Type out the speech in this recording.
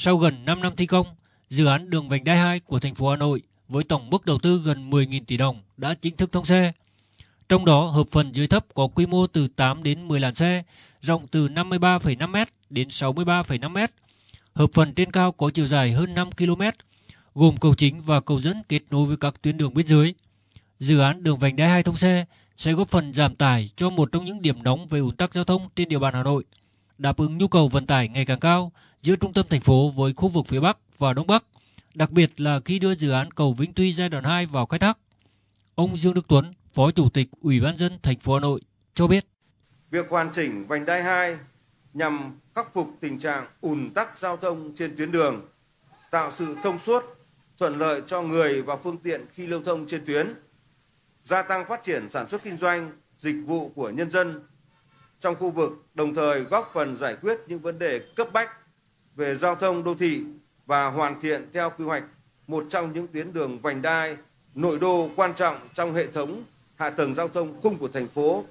Sau gần 5 năm thi công, dự án đường vành đai 2 của thành phố Hà Nội với tổng mức đầu tư gần 10.000 tỷ đồng đã chính thức thông xe. Trong đó, hợp phần dưới thấp có quy mô từ 8 đến 10 làn xe, rộng từ 53,5 m đến 63,5 m. Hợp phần trên cao có chiều dài hơn 5 km, gồm cầu chính và cầu dẫn kết nối với các tuyến đường bên dưới. Dự án đường vành đai 2 thông xe sẽ góp phần giảm tải cho một trong những điểm nóng về ùn tắc giao thông trên địa bàn Hà Nội, đáp ứng nhu cầu vận tải ngày càng cao giữa trung tâm thành phố với khu vực phía Bắc và Đông Bắc, đặc biệt là khi đưa dự án cầu Vĩnh Tuy giai đoạn 2 vào khai thác. Ông Dương Đức Tuấn, Phó Chủ tịch Ủy ban dân thành phố Hà Nội cho biết. Việc hoàn chỉnh vành đai 2 nhằm khắc phục tình trạng ùn tắc giao thông trên tuyến đường, tạo sự thông suốt, thuận lợi cho người và phương tiện khi lưu thông trên tuyến, gia tăng phát triển sản xuất kinh doanh, dịch vụ của nhân dân trong khu vực, đồng thời góp phần giải quyết những vấn đề cấp bách về giao thông đô thị và hoàn thiện theo quy hoạch một trong những tuyến đường vành đai nội đô quan trọng trong hệ thống hạ tầng giao thông khung của thành phố.